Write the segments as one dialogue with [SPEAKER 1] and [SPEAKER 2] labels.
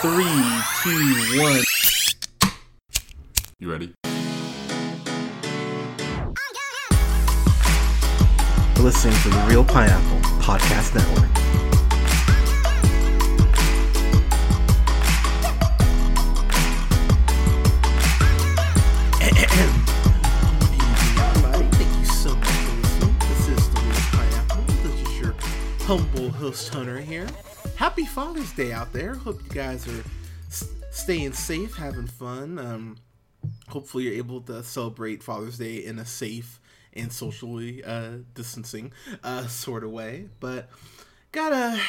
[SPEAKER 1] Three, two, one.
[SPEAKER 2] You ready?
[SPEAKER 1] Listening to the Reel Pineapple Podcast Network. Everybody, thank you so much for listening. This Reel Pineapple. This is your humble host Hunter here. Happy Father's Day out there. Hope you guys are s- staying safe, having fun. Um, hopefully, you're able to celebrate Father's Day in a safe and socially uh, distancing uh, sort of way. But got a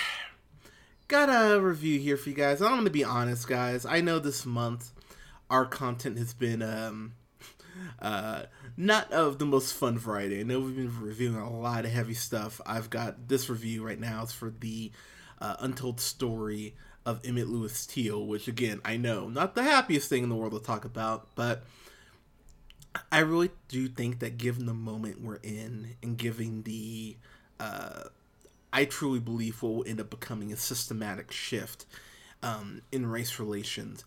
[SPEAKER 1] got a review here for you guys. I'm gonna be honest, guys. I know this month our content has been um, uh, not of the most fun variety. I know we've been reviewing a lot of heavy stuff. I've got this review right now. It's for the uh, untold story of Emmett Louis Till, which again I know not the happiest thing in the world to talk about, but I really do think that given the moment we're in and given the uh, I truly believe what will end up becoming a systematic shift um, in race relations.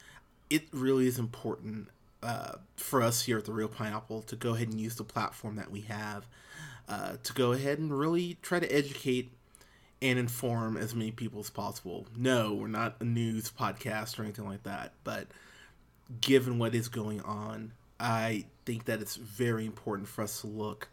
[SPEAKER 1] It really is important uh, for us here at the Reel Pineapple to go ahead and use the platform that we have uh, to go ahead and really try to educate and inform as many people as possible. No, we're not a news podcast or anything like that, but given what is going on, I think that it's very important for us to look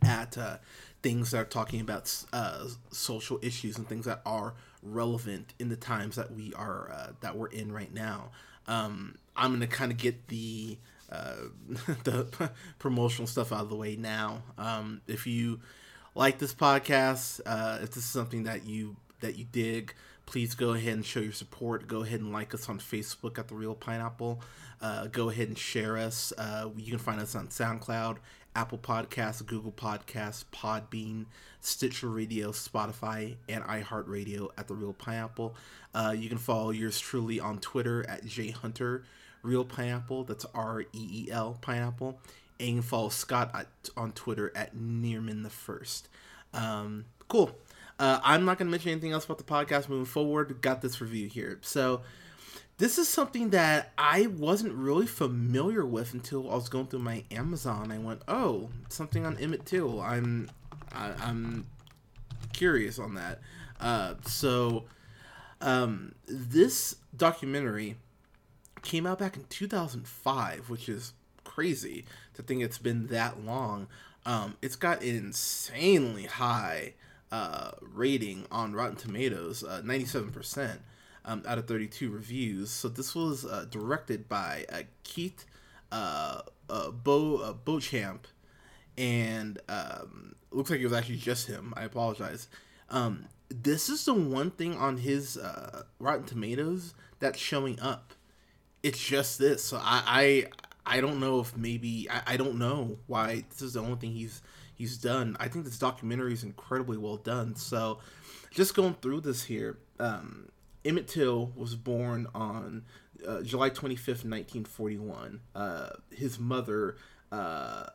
[SPEAKER 1] at uh, things that are talking about uh, social issues and things that are relevant in the times that we are uh, that we're in right now. Um, I'm gonna kind of get the uh, the promotional stuff out of the way now. Um, if you like this podcast, uh, if this is something that you that you dig, please go ahead and show your support. Go ahead and like us on Facebook at the Reel Pineapple. Uh, go ahead and share us. Uh, you can find us on SoundCloud, Apple Podcasts, Google Podcasts, Podbean, Stitcher Radio, Spotify, and iHeartRadio at the Reel Pineapple. Uh, you can follow yours truly on Twitter at jhunter Reel Pineapple. That's R E E L Pineapple. And follow Scott at, on Twitter at Nearman the First. Um, cool. Uh, I'm not going to mention anything else about the podcast moving forward. Got this review here. So, this is something that I wasn't really familiar with until I was going through my Amazon. I went, "Oh, something on Emmett Till." I'm, I, I'm curious on that. Uh, so, um, this documentary came out back in 2005, which is crazy to think it's been that long. Um, it's got an insanely high uh, rating on Rotten Tomatoes, uh, 97% um, out of 32 reviews. So this was uh, directed by uh, Keith uh, uh, Bo uh, Beauchamp, and um, looks like it was actually just him. I apologize. Um, this is the one thing on his Rotten Tomatoes that's showing up. It's just this. So I I, I don't know if maybe I, I don't know why this is the only thing he's he's done. I think this documentary is incredibly well done. So just going through this here, um, Emmett Till was born on uh, July 25th, 1941. Uh, his mother, uh,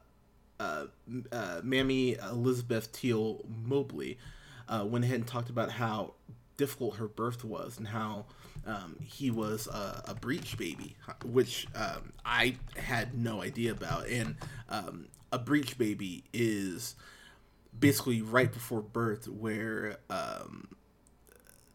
[SPEAKER 1] uh, uh, Mamie Elizabeth Till Mobley, uh, went ahead and talked about how difficult her birth was and how um, he was a, a breech baby, which um, I had no idea about. And um, a breech baby is basically right before birth, where um,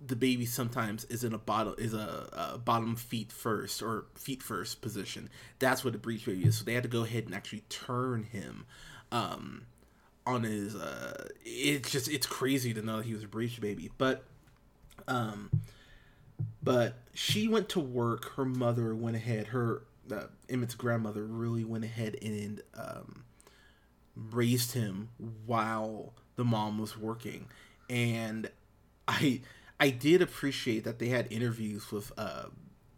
[SPEAKER 1] the baby sometimes is in a bottom is a, a, bottom feet first or feet first position. That's what a breech baby is. So they had to go ahead and actually turn him um, on his. Uh, it's just it's crazy to know that he was a breech baby, but um, but she went to work. Her mother went ahead. Her uh, Emmett's grandmother really went ahead and um, raised him while the mom was working, and I I did appreciate that they had interviews with uh,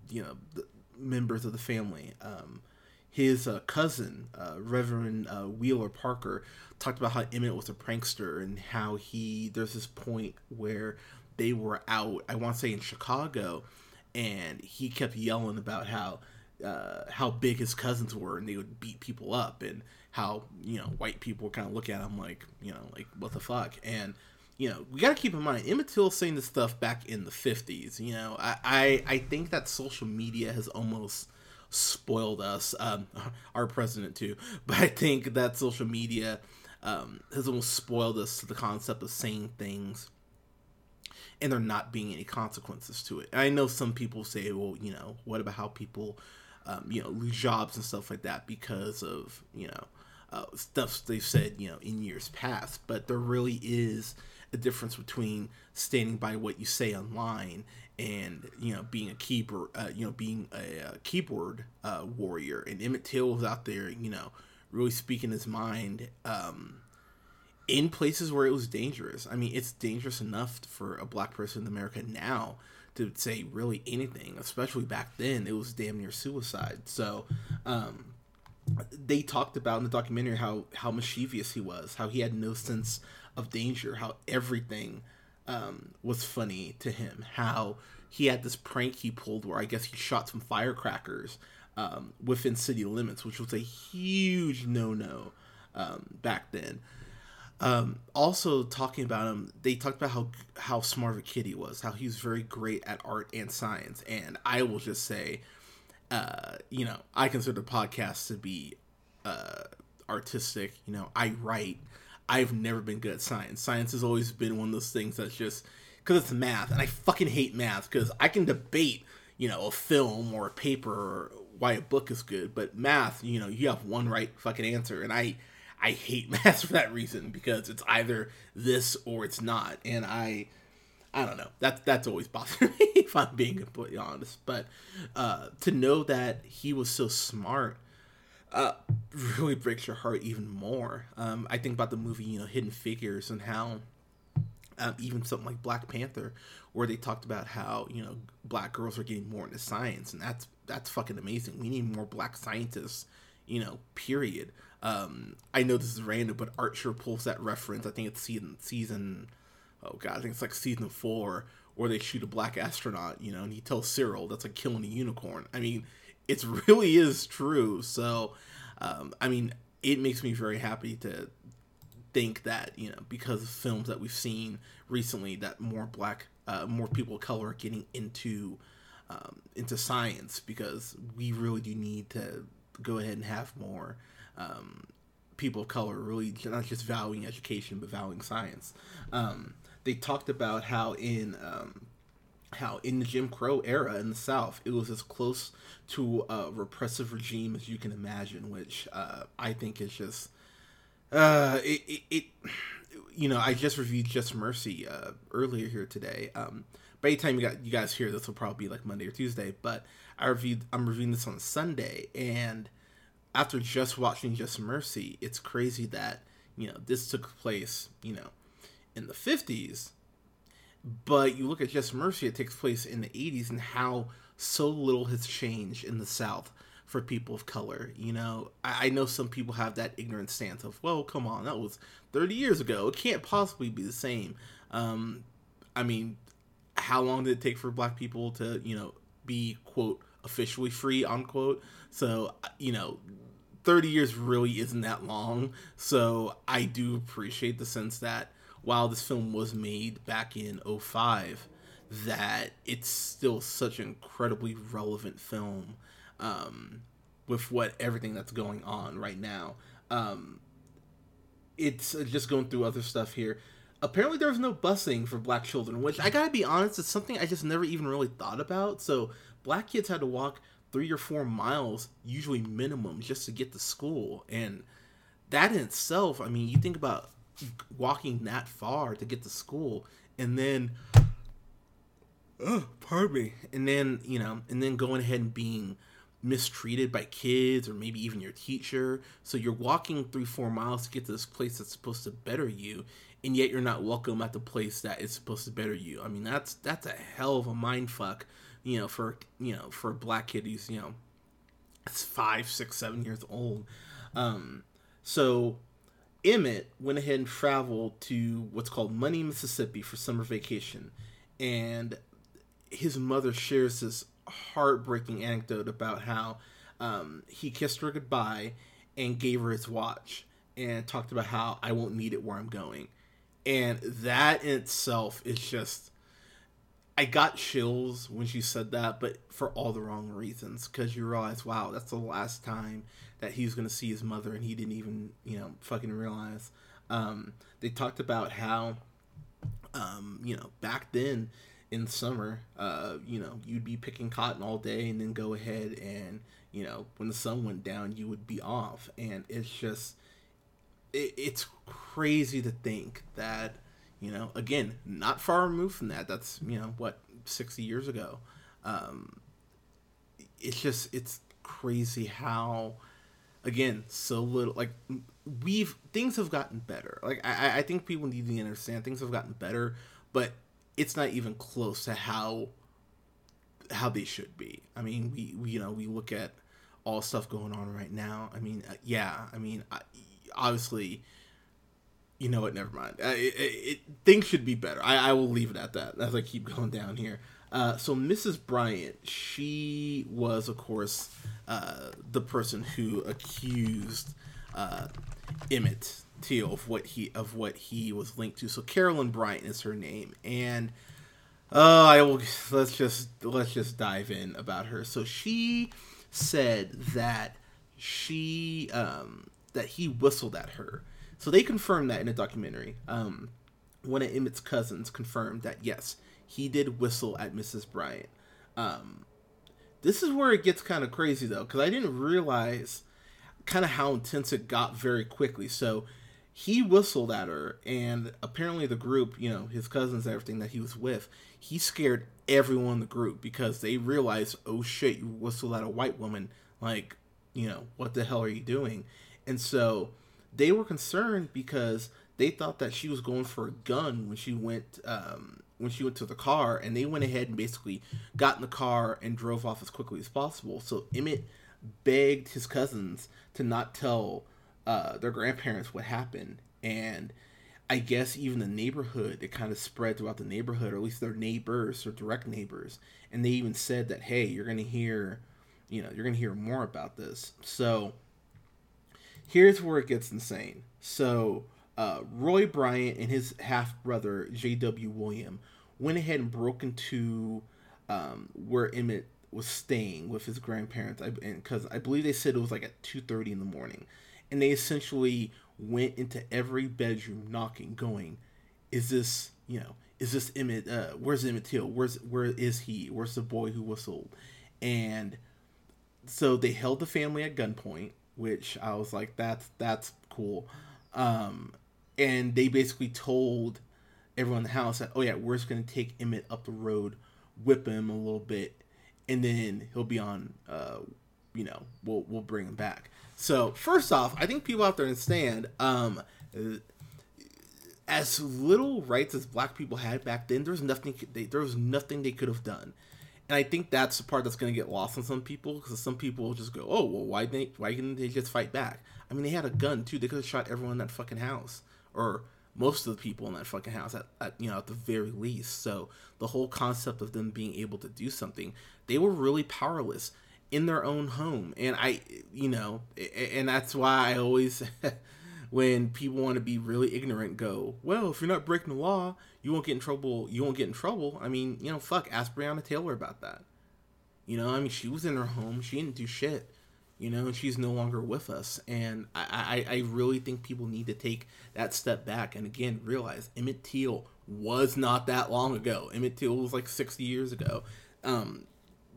[SPEAKER 1] you know the members of the family. Um, his uh, cousin, uh, Reverend uh, Wheeler Parker, talked about how Emmett was a prankster and how he there's this point where they were out, I want to say in Chicago, and he kept yelling about how uh, how big his cousins were and they would beat people up and how you know white people kind of look at him like you know like what the fuck and you know, we got to keep in mind Emmett Till saying this stuff back in the 50s. You know, I, I, I think that social media has almost spoiled us, um, our president too, but I think that social media um, has almost spoiled us to the concept of saying things and there not being any consequences to it. And I know some people say, well, you know, what about how people, um, you know, lose jobs and stuff like that because of, you know, uh, stuff they've said, you know, in years past. But there really is a difference between standing by what you say online and you know being a keyboard, uh, you know, being a, a keyboard uh, warrior. And Emmett Till was out there, you know, really speaking his mind. Um, in places where it was dangerous. I mean, it's dangerous enough for a black person in America now to say really anything, especially back then. It was damn near suicide. So, um, they talked about in the documentary how how mischievous he was, how he had no sense of danger, how everything um, was funny to him, how he had this prank he pulled where I guess he shot some firecrackers um, within city limits, which was a huge no no um, back then. Um, also talking about him, they talked about how how smart of a kid he was, how he was very great at art and science, and I will just say uh, you know, I consider the podcast to be uh, artistic. You know, I write. I've never been good at science. Science has always been one of those things that's just because it's math, and I fucking hate math because I can debate, you know, a film or a paper or why a book is good, but math, you know, you have one right fucking answer, and I, I hate math for that reason because it's either this or it's not, and I I don't know. That's that's always bothered me if I'm being completely honest. But uh, to know that he was so smart uh, really breaks your heart even more. Um, I think about the movie, you know, Hidden Figures, and how um, even something like Black Panther, where they talked about how you know black girls are getting more into science, and that's that's fucking amazing. We need more black scientists, you know. Period. Um, I know this is random, but Archer pulls that reference. I think it's season season oh god, I think it's like season four where they shoot a black astronaut, you know, and he tells Cyril that's like killing a unicorn. I mean, it really is true. So, um, I mean, it makes me very happy to think that you know because of films that we've seen recently that more black, uh, more people of color are getting into um, into science because we really do need to go ahead and have more um, people of color really not just valuing education but valuing science. Um, they talked about how in um, how in the Jim Crow era in the South, it was as close to a repressive regime as you can imagine, which uh, I think is just uh, it, it, it, You know, I just reviewed Just Mercy uh, earlier here today. Um, by the time you got you guys hear this, will probably be like Monday or Tuesday. But I reviewed. I'm reviewing this on Sunday, and after just watching Just Mercy, it's crazy that you know this took place. You know in the 50s, but you look at Just Mercy, it takes place in the 80s, and how so little has changed in the South for people of color. You know, I, I, know some people have that ignorant stance of, well, come on, that was 30 years ago. It can't possibly be the same. Um, I mean, how long did it take for black people to, you know, be, quote, officially free, unquote? So, you know, 30 years really isn't that long. So I do appreciate the sense that while this film was made back in 05 that it's still such an incredibly relevant film um, with what everything that's going on right now um, it's uh, just going through other stuff here apparently there was no busing for black children which i gotta be honest it's something i just never even really thought about so black kids had to walk three or four miles usually minimum just to get to school. And that in itself i mean you think about walking that far to get to school and then oh pardon me and then you know and then going ahead and being mistreated by kids or maybe even your teacher. So you're walking three four miles to get to this place that's supposed to better you and yet you're not welcome at the place that is supposed to better you. I mean that's that's a hell of a mind fuck you know for you know for a black kid who's you know it's five six seven years old um so Emmett went ahead and traveled to what's called Money, Mississippi for summer vacation. And his mother shares this heartbreaking anecdote about how um, he kissed her goodbye and gave her his watch and talked about how I won't need it where I'm going. and that in itself is just I got chills when she said that, but for all the wrong reasons. Because you realize, wow, that's the last time that he was going to see his mother, and he didn't even, you know, fucking realize. Um, they talked about how, um, you know, back then in summer, uh, you know, you'd be picking cotton all day, and then go ahead and, you know, when the sun went down, you would be off, and it's just, it, it's crazy to think that you know, again, not far removed from that. That's you know what sixty years ago. Um, it's just it's crazy how, again, so little like we've things have gotten better. Like I I think people need to understand things have gotten better, but it's not even close to how how they should be. I mean, we, we you know we look at all stuff going on right now. I mean, uh, yeah, I mean, I, obviously you know what? Never mind. Uh, it, it, things should be better. I, I will leave it at that as I keep going down here. Uh, so Mrs. Bryant, she was, of course, uh, the person who accused uh, Emmett Till of what he of what he was linked to. So Carolyn Bryant is her name, and uh, I will let's just let's just dive in about her. So she said that she um, that he whistled at her so they confirmed that in a documentary. Um, one of Emmett's cousins confirmed that yes, he did whistle at Mrs. Bryant. Um, this is where it gets kind of crazy though, because I didn't realize kind of how intense it got very quickly. So he whistled at her, and apparently the group, you know, his cousins, everything that he was with, he scared everyone in the group because they realized, oh shit, you whistled at a white woman. Like, you know, what the hell are you doing? And so they were concerned because they thought that she was going for a gun when she went um, when she went to the car, and they went ahead and basically got in the car and drove off as quickly as possible. So Emmett begged his cousins to not tell uh, their grandparents what happened, and I guess even the neighborhood it kind of spread throughout the neighborhood, or at least their neighbors or direct neighbors, and they even said that hey, you're gonna hear, you know, you're gonna hear more about this. So here's where it gets insane. So, uh, Roy Bryant and his half brother, J.W. Milam, went ahead and broke into um, where Emmett was staying with his grandparents. Because I, I believe they said it was like at 2.30 in the morning. And they essentially went into every bedroom knocking, going, Is this, you know, is this Emmett? Uh, where's Emmett Till? Where's where is he? Where's the boy who whistled? And so they held the family at gunpoint which I was like, that's that's cool. Um, and they basically told everyone in the house that, oh yeah, we're just gonna take Emmett up the road, whip him a little bit, and then he'll be on. Uh, you know, we'll we'll bring him back. So first off, I think people out there understand. Um, as little rights as black people had back then, there was nothing. They, there was nothing they could have done and I think that's the part that's going to get lost on some people because some people will just go, "Oh, well, why they why didn't they just fight back?" I mean, they had a gun too. They could have shot everyone in that fucking house, or most of the people in that fucking house at, at you know at the very least. So the whole concept of them being able to do something, they were really powerless in their own home, and I, you know, and that's why I always. when people want to be really ignorant go well if you're not breaking the law you won't get in trouble. You won't get in trouble. I mean, you know, fuck, ask Breonna Taylor about that. You know, I mean, she was in her home. She didn't do shit. You know, and she's no longer with us. And I, I, I really think people need to take that step back and again realize Emmett Till was not that long ago. Emmett Till was like 60 years ago. Um,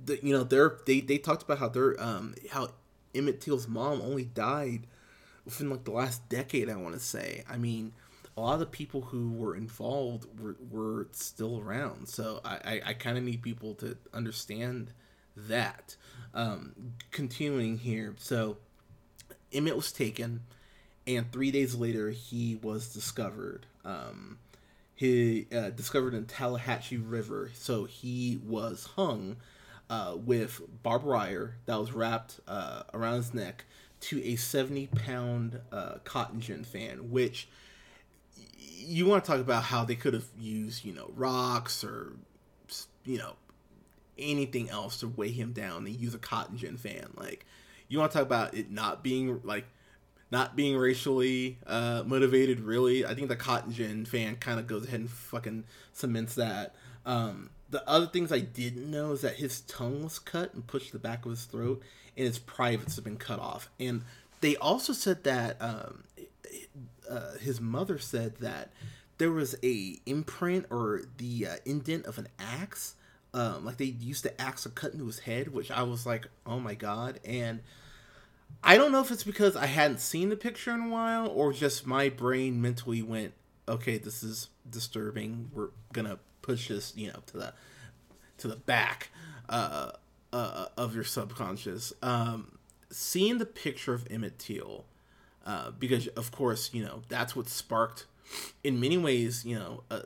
[SPEAKER 1] the, you know, they're, they they talked about how they're um how Emmett Till's mom only died within like the last decade. I want to say. I mean, a lot of the people who were involved were, were still around. So I, I, I kind of need people to understand that. Um, continuing here, so Emmett was taken, and three days later he was discovered. Um, he uh, discovered in Tallahatchie River. So he was hung uh, with barbed wire that was wrapped uh, around his neck to a 70 pound uh, cotton gin fan, which you want to talk about how they could have used, you know, rocks or, you know, anything else to weigh him down and use a cotton gin fan. Like, you want to talk about it not being like not being racially uh, motivated. Really, I think the Cotton Gin fan kind of goes ahead and fucking cements that. Um, the other things I didn't know is that his tongue was cut and pushed to the back of his throat, and his privates have been cut off. And they also said that um, uh, his mother said that there was a imprint or the uh, indent of an axe, um, like they used the axe to cut into his head, which I was like, oh my god. And I don't know if it's because I hadn't seen the picture in a while or just my brain mentally went, okay, this is disturbing. We're gonna push this, you know, to the to the back uh, uh, of your subconscious. Um, seeing the picture of Emmett Till, uh, because of course, you know, that's what sparked, in many ways, you know, uh,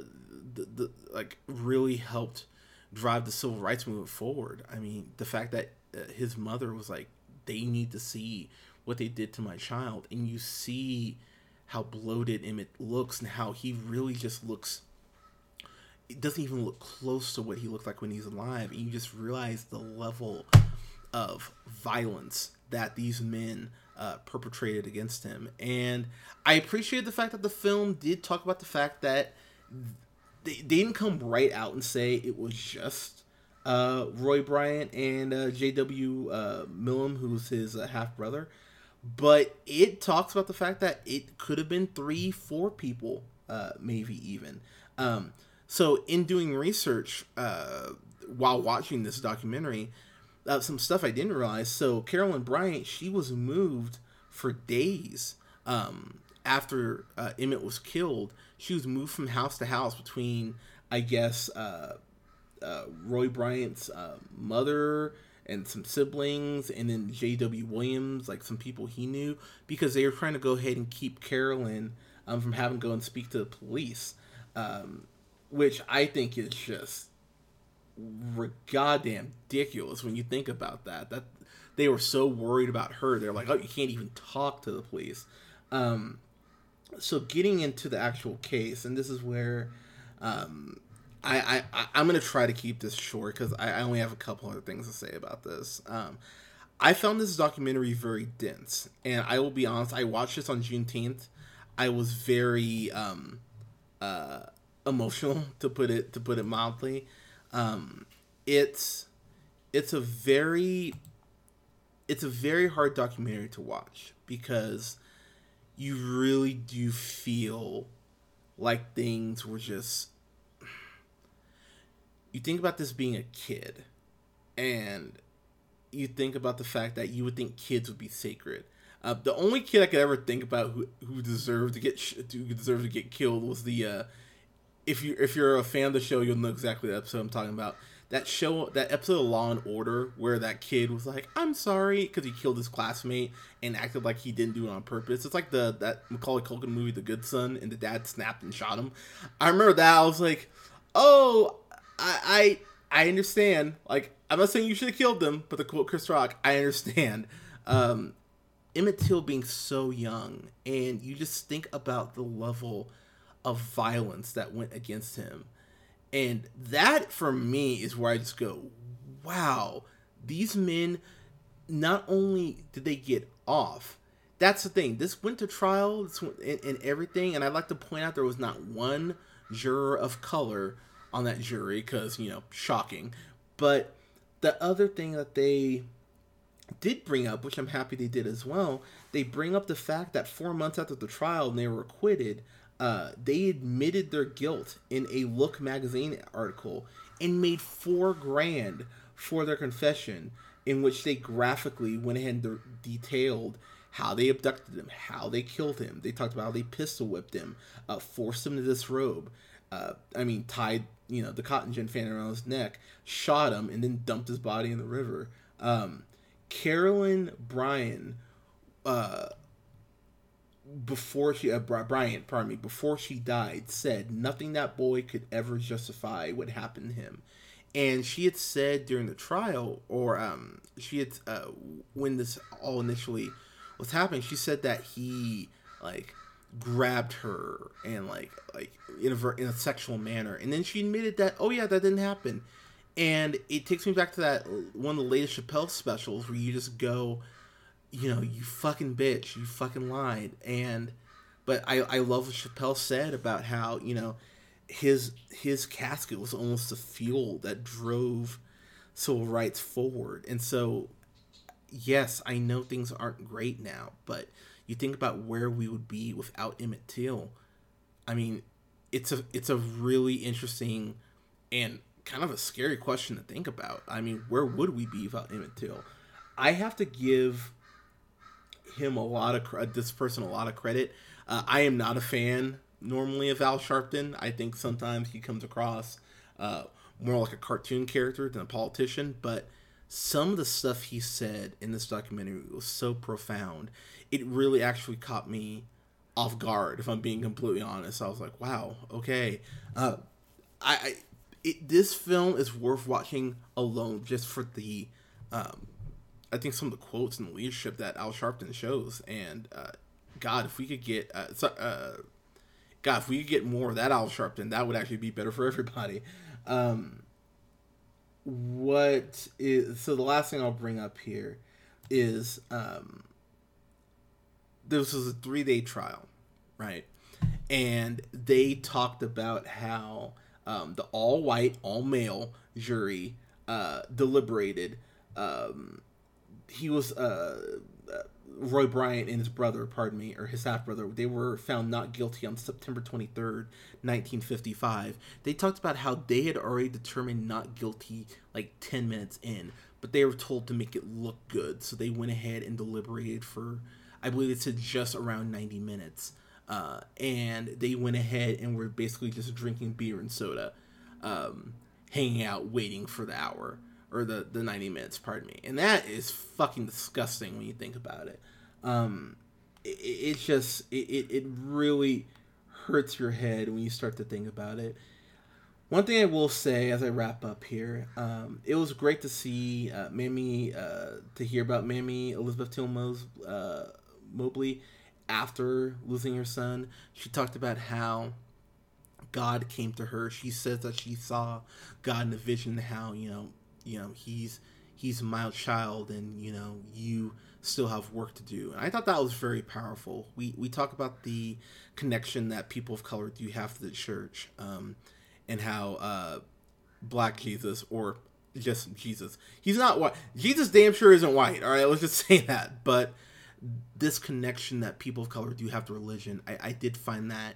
[SPEAKER 1] the, the like really helped drive the civil rights movement forward. I mean, the fact that uh, his mother was like, they need to see what they did to my child, and you see how bloated Emmett looks and how he really just looks it doesn't even look close to what he looked like when he's alive and you just realize the level of violence that these men uh, perpetrated against him. And i appreciate the fact that the film did talk about the fact that they, they didn't come right out and say it was just uh, roy bryant and uh, jw uh, Milam, who's his uh, half brother but it talks about the fact that it could have been three four people uh, maybe even. Um, so, in doing research uh, while watching this documentary, uh, some stuff I didn't realize. So, Carolyn Bryant, she was moved for days um, after uh, Emmett was killed. She was moved from house to house between, I guess, uh, uh, Roy Bryant's uh, mother and some siblings, and then J.W. Milam's, like some people he knew, because they were trying to go ahead and keep Carolyn um, from having to go and speak to the police. Um, which I think is just goddamn ridiculous when you think about that. That they were so worried about her, they're like, oh, you can't even talk to the police. Um, so getting into the actual case, and this is where um, I, I I'm gonna try to keep this short because I, I, only have a couple other things to say about this. Um, I found this documentary very dense, and I will be honest. I watched this on Juneteenth. I was very um, uh, emotional to put it to put it mildly. Um, it's it's a very it's a very hard documentary to watch because you really do feel like things were just you think about this being a kid and you think about the fact that you would think kids would be sacred. Uh, the only kid I could ever think about who who deserved to get who deserved to get killed was the uh, if you if you're a fan of the show, you'll know exactly the episode I'm talking about. That show, that episode of Law and Order, where that kid was like, "I'm sorry" because he killed his classmate and acted like he didn't do it on purpose. It's like the that Macaulay Culkin movie, The Good Son, and the dad snapped and shot him. I remember that. I was like, "Oh, I I, I understand." Like, I'm not saying you should have killed them, but the quote Chris Rock, I understand. Um, Emmett Till being so young, and you just think about the level of violence that went against him. And that for me is where I just go, wow, these men not only did they get off, that's the thing. This went to trial and, everything, and I'd like to point out there was not one juror of color on that jury because you know shocking. But the other thing that they did bring up, which I'm happy they did as well, they bring up the fact that four months after the trial and they were acquitted, uh, they admitted their guilt in a Look magazine article and made four grand for their confession, in which they graphically went ahead and detailed how they abducted him, how they killed him. They talked about how they pistol whipped him, uh, forced him to disrobe. Uh, I mean, tied you know the cotton gin fan around his neck, shot him, and then dumped his body in the river. Um, Carolyn Bryan uh, before she uh, Bryant, pardon me, before she died, said nothing that boy could ever justify what happened to him, and she had said during the trial, or um, she had uh, when this all initially was happening, she said that he like grabbed her and like like in a in a sexual manner, and then she admitted that oh yeah that didn't happen, and it takes me back to that one of the latest Chappelle specials where you just go you know, you fucking bitch, you fucking lied. And, but I, I love what Chappelle said about how, you know, his his casket was almost the fuel that drove civil rights forward. And so, yes, I know things aren't great now, but you think about where we would be without Emmett Till. I mean, it's a it's a really interesting and kind of a scary question to think about. I mean, where would we be without Emmett Till? I have to give him a lot of this person a lot of credit. Uh, I am not a fan normally of Al Sharpton. I think sometimes he comes across uh, more like a cartoon character than a politician. But some of the stuff he said in this documentary was so profound. It really actually caught me off guard. If I'm being completely honest, I was like, "Wow, okay." Uh, I, I it, this film is worth watching alone just for the um, I think some of the quotes and the leadership that Al Sharpton shows, and uh, God, if we could get, uh, so, uh, God, if we could get more of that Al Sharpton, that would actually be better for everybody. Um, what is so? The last thing I'll bring up here is um, this was a three day trial, right? And they talked about how um, the all white, all male jury uh, deliberated. Um, he was uh, uh, Roy Bryant and his brother, pardon me, or his half brother, they were found not guilty on September 23rd, 1955. They talked about how they had already determined not guilty like 10 minutes in, but they were told to make it look good. So they went ahead and deliberated for, I believe it said just around 90 minutes. Uh, and they went ahead and were basically just drinking beer and soda, um, hanging out, waiting for the hour or the the 90 minutes pardon me and that is fucking disgusting when you think about it um it, it just it, it really hurts your head when you start to think about it one thing I will say as I wrap up here, um, it was great to see uh, Mamie, uh, to hear about Mamie Elizabeth tilmo's uh, Mobley after losing her son. She talked about how God came to her. She says that she saw God in a vision, how, you know, you know he's he's a mild child and you know you still have work to do. And i thought that was very powerful. We we talk about the connection that people of color do have to the church um, and how uh, black jesus or just jesus he's not white. Jesus damn sure isn't white all right? Let's just say that. But this connection that people of color do have to religion i, I did find that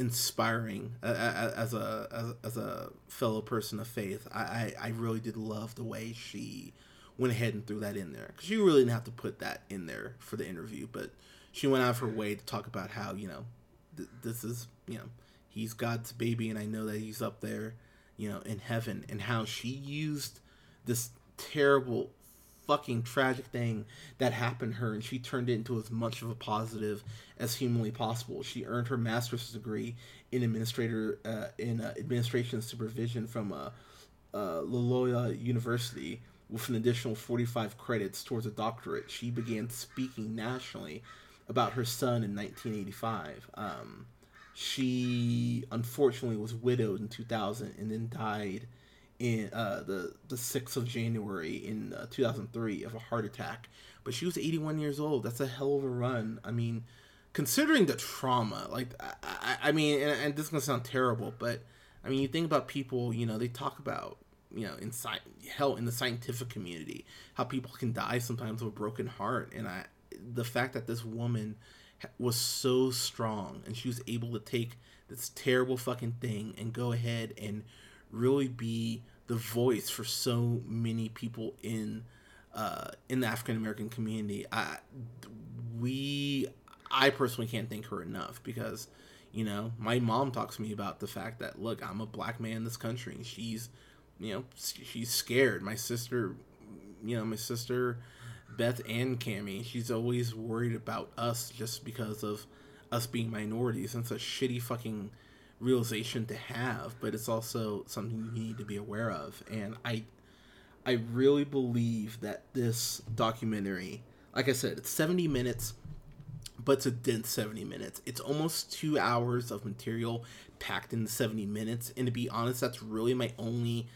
[SPEAKER 1] inspiring as a as, a fellow person of faith. I, I, I really did love the way she went ahead and threw that in there because she really didn't have to put that in there for the interview, but she went out of her way to talk about how you know th- this is you know he's God's baby and I know that he's up there you know in heaven and how she used this terrible fucking tragic thing that happened to her and she turned it into as much of a positive as humanly possible. She earned her master's degree in administrator uh, in uh, administration supervision from uh, uh, Loyola University with an additional 45 credits towards a doctorate. She began speaking nationally about her son in 1985. Um, she unfortunately was widowed in 2000 and then died in uh, the the sixth of January in uh, 2003 of a heart attack. But she was 81 years old. That's a hell of a run. I mean, considering the trauma, like I, I, I mean, and, and, this is gonna sound terrible, but I mean, you think about people. You know, they talk about you know in sci- hell in the scientific community how people can die sometimes with a broken heart, and I the fact that this woman was so strong and she was able to take this terrible fucking thing and go ahead and really be the voice for so many people in uh, in the African American community. I we I personally can't thank her enough because you know my mom talks to me about the fact that look I'm a black man in this country and she's you know she's scared. My sister, you know my sister Beth and Cami, she's always worried about us just because of us being minorities. And it's a shitty fucking realization to have, but it's also something you need to be aware of. And I I really believe that this documentary, like I said, it's 70 minutes, but it's a dense 70 minutes. It's almost two hours of material packed in 70 minutes. And to be honest, that's really my only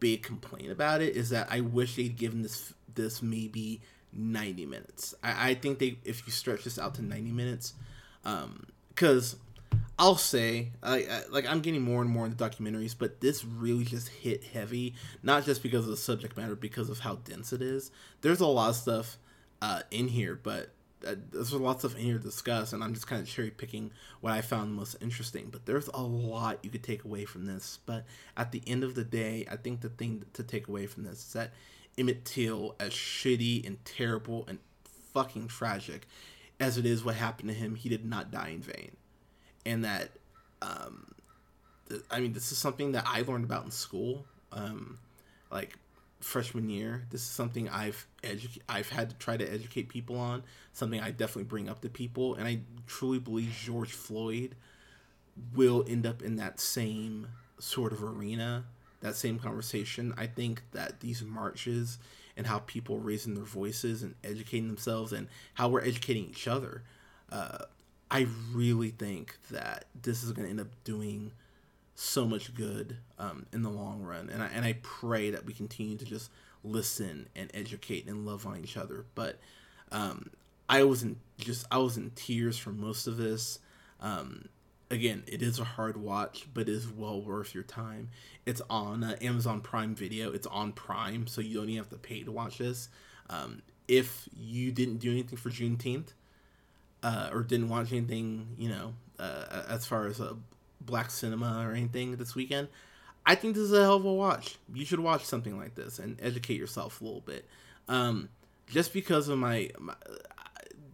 [SPEAKER 1] big complaint about it is that I wish they'd given this this maybe 90 minutes. I, I think they if you stretch this out to 90 minutes, um, because I'll say, I, I, like I'm getting more and more into documentaries, but this really just hit heavy, not just because of the subject matter, because of how dense it is. There's a lot of stuff uh, in here, but uh, there's a lot of stuff in here to discuss, and I'm just kind of cherry picking what I found most interesting. But there's a lot you could take away from this. But at the end of the day, I think the thing to take away from this is that Emmett Till, as shitty and terrible and fucking tragic as it is what happened to him, he did not die in vain. And that, um, th- I mean, this is something that I learned about in school. Um, like freshman year, this is something I've edu- I've had to try to educate people on. Something I definitely bring up to people, and I truly believe George Floyd will end up in that same sort of arena that same conversation. I think that these marches and how people are raising their voices and educating themselves and how we're educating each other, uh, I really think that this is going to end up doing so much good um, in the long run. And I, and I pray that we continue to just listen and educate and love on each other. But um, I was in just I was in tears for most of this. Um, again, it is a hard watch, but it is well worth your time. It's on uh, Amazon Prime Video. It's on Prime, so you don't even have to pay to watch this. Um, if you didn't do anything for Juneteenth, uh, or didn't watch anything, you know, uh, as far as a uh, black cinema or anything this weekend, I think this is a hell of a watch. You should watch something like this and educate yourself a little bit. Um, just because of my, my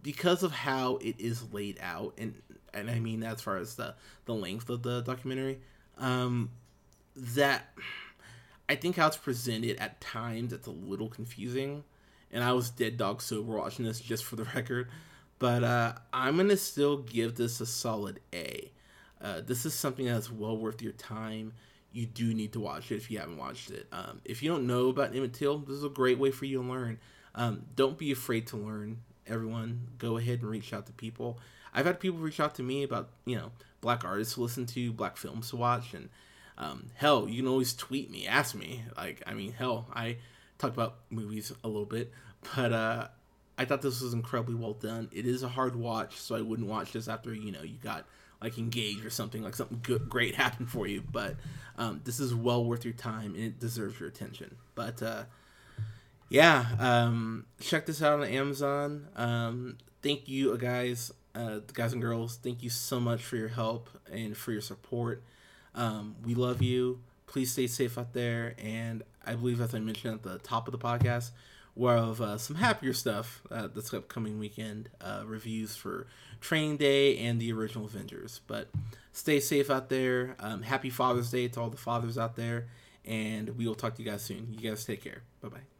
[SPEAKER 1] because of how it is laid out and and I mean as far as the the length of the documentary, um, that I think how it's presented at times it's a little confusing, and I was dead dog sober watching this just for the record, but uh, I'm gonna still give this a solid A. Uh, this is something that's well worth your time. You do need to watch it if you haven't watched it. Um, if you don't know about Emmett Till, this is a great way for you to learn. Um, don't be afraid to learn. Everyone, go ahead and reach out to people. I've had people reach out to me about you know black artists to listen to, black films to watch, and um, hell, you can always tweet me, ask me. Like I mean, hell, I talk about movies a little bit, but uh, I thought this was incredibly well done. It is a hard watch, so I wouldn't watch this after you know you got like engaged or something like something good, great happened for you. But um, this is well worth your time and it deserves your attention. But uh, yeah, um, check this out on Amazon. Um, thank you guys uh, guys and girls, thank you so much for your help and for your support. Um, we love you. Please stay safe out there. And I believe, as I mentioned at the top of the podcast, we'll have uh, some happier stuff uh, this upcoming weekend uh, reviews for Training Day and the original Avengers. But stay safe out there. Um, happy Father's Day to all the fathers out there. And we will talk to you guys soon. You guys take care. Bye bye.